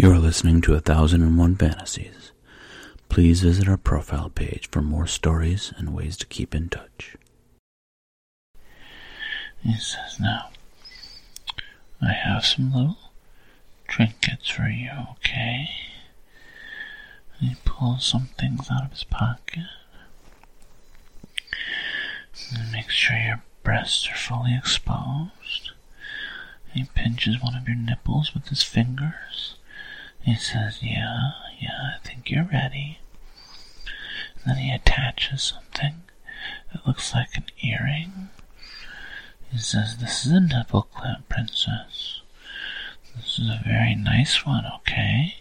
You are listening to A Thousand and One Fantasies. Please visit our profile page for more stories and ways to keep in touch. He says, Now, I have some little trinkets for you, okay? And he pulls some things out of his pocket. And makes sure your breasts are fully exposed. He pinches one of your nipples with his fingers. He says, Yeah, yeah, I think you're ready. And then he attaches something that looks like an earring. He says, This is a nipple clamp, princess. This is a very nice one, okay?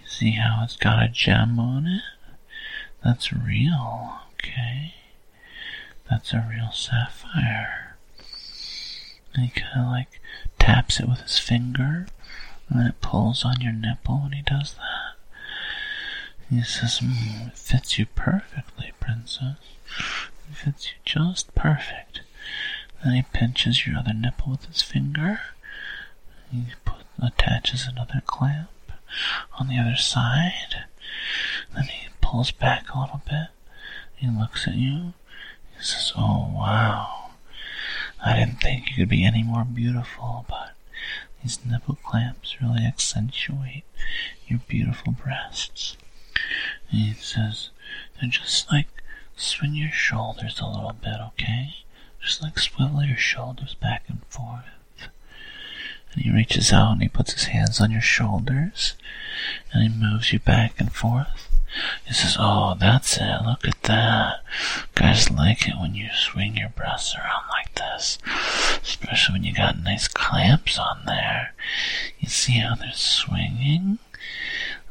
You see how it's got a gem on it? That's real, okay? That's a real sapphire. And he kind of like taps it with his finger, and it pulls on your nipple when he does that. He says, mm, It fits you perfectly, princess. It fits you just perfect. Then he pinches your other nipple with his finger. He put, attaches another clamp on the other side. Then he pulls back a little bit. He looks at you. He says, Oh, wow. I didn't think you could be any more beautiful, but these nipple clamps really accentuate your beautiful breasts. And he says, and just like swing your shoulders a little bit, okay? Just like swivel your shoulders back and forth. And he reaches out and he puts his hands on your shoulders and he moves you back and forth. He says, Oh, that's it. Look at that. Guys like it when you swing your breasts around like this. Especially when you got nice clamps on there. You see how they're swinging?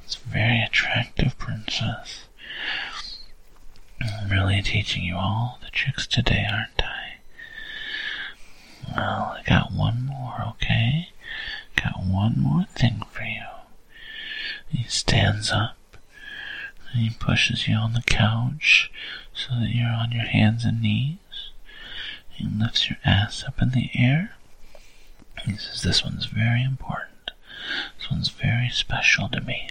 It's very attractive, princess. I'm really teaching you all the tricks today, aren't I? Well, I got one more, okay? Got one more thing for you. He stands up and he pushes you on the couch so that you're on your hands and knees. He lifts your ass up in the air. He says, This one's very important. This one's very special to me.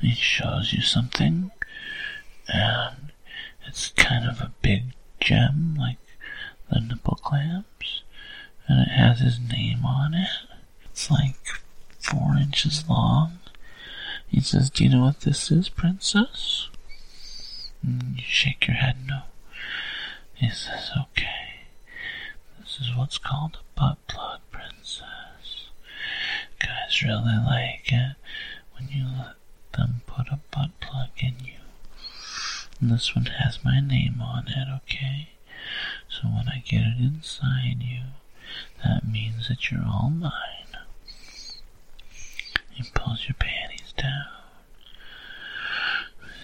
He shows you something, and it's kind of a big gem, like the nipple clamps, and it has his name on it. It's like four inches long. He says, Do you know what this is, princess? And you shake your head no. He says, Okay. This is what's called a butt plug, princess. Guys really like it when you let them put a butt plug in you. And this one has my name on it, okay? So when I get it inside you, that means that you're all mine. He pulls your panties down.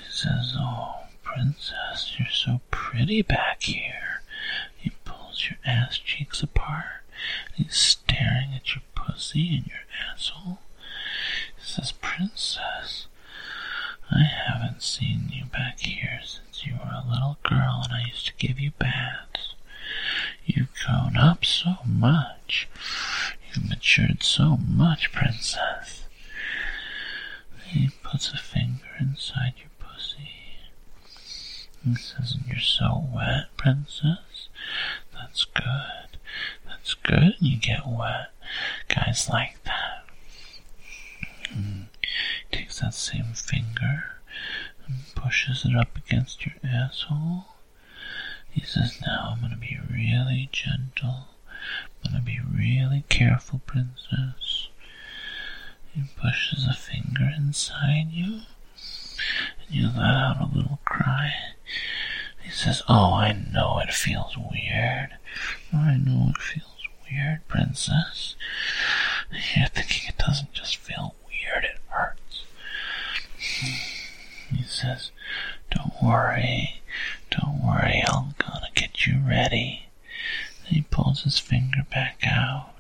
He says, Oh, princess, you're so pretty back here. He pulls your ass cheeks apart. He's staring at your pussy and your asshole. He says, Princess, I haven't seen you back here since you were a little girl and I used to give you baths. You've grown up so much. You've matured so much, princess. He puts a finger inside your pussy. He says, You're so wet, princess. That's good. That's good. You get wet. Guys like that. And takes that same finger and pushes it up against your asshole. He says, Now I'm going to be really gentle. I'm going to be really careful, princess. He pushes a finger inside you, and you let out a little cry. He says, Oh, I know it feels weird. I know it feels weird, princess. You're thinking it doesn't just feel weird, it hurts. He says, Don't worry, don't worry, I'm gonna get you ready. Then he pulls his finger back out.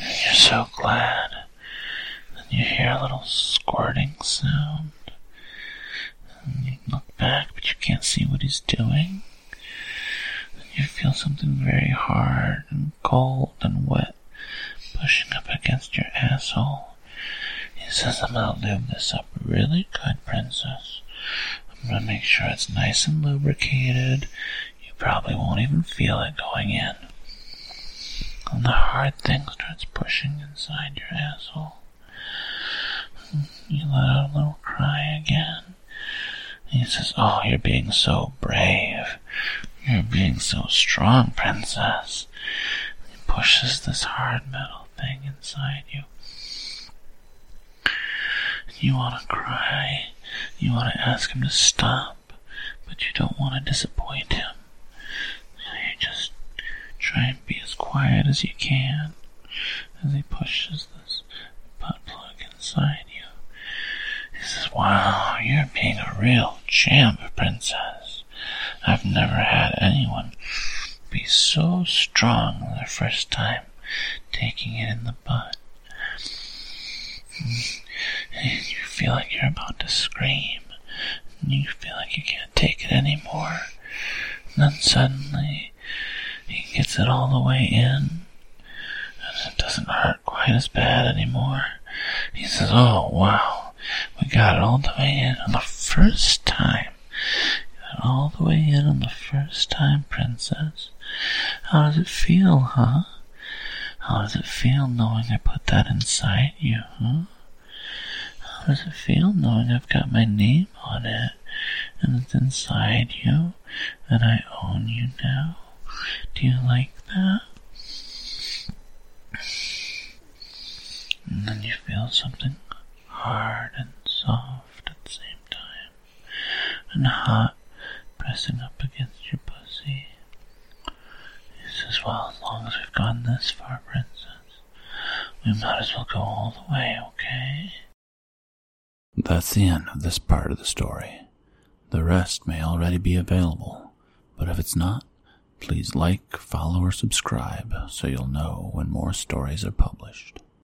And you're so glad. Hear a little squirting sound. And you look back, but you can't see what he's doing. Then you feel something very hard and cold and wet pushing up against your asshole. He says, I'm gonna lube this up really good, princess. I'm gonna make sure it's nice and lubricated. You probably won't even feel it going in. And the hard thing starts pushing inside your asshole. You let out a little cry again. He says, Oh, you're being so brave. You're being so strong, princess. He pushes this hard metal thing inside you. You want to cry. You want to ask him to stop, but you don't want to disappoint him. You just try and be as quiet as you can as he pushes this butt plug inside. He Wow, you're being a real champ, princess. I've never had anyone be so strong the first time taking it in the butt. You feel like you're about to scream. You feel like you can't take it anymore. And then suddenly, he gets it all the way in, and it doesn't hurt quite as bad anymore. He says, Oh, wow, we got all the way in on the first time. Got all the way in on the first time, princess. How does it feel, huh? How does it feel knowing I put that inside you, huh? How does it feel knowing I've got my name on it and it's inside you and I own you now? Do you like that? And then you feel something hard and soft at the same time and hot pressing up against your pussy. He says, Well, as long as we've gone this far, princess, we might as well go all the way, okay? That's the end of this part of the story. The rest may already be available, but if it's not, please like, follow, or subscribe so you'll know when more stories are published.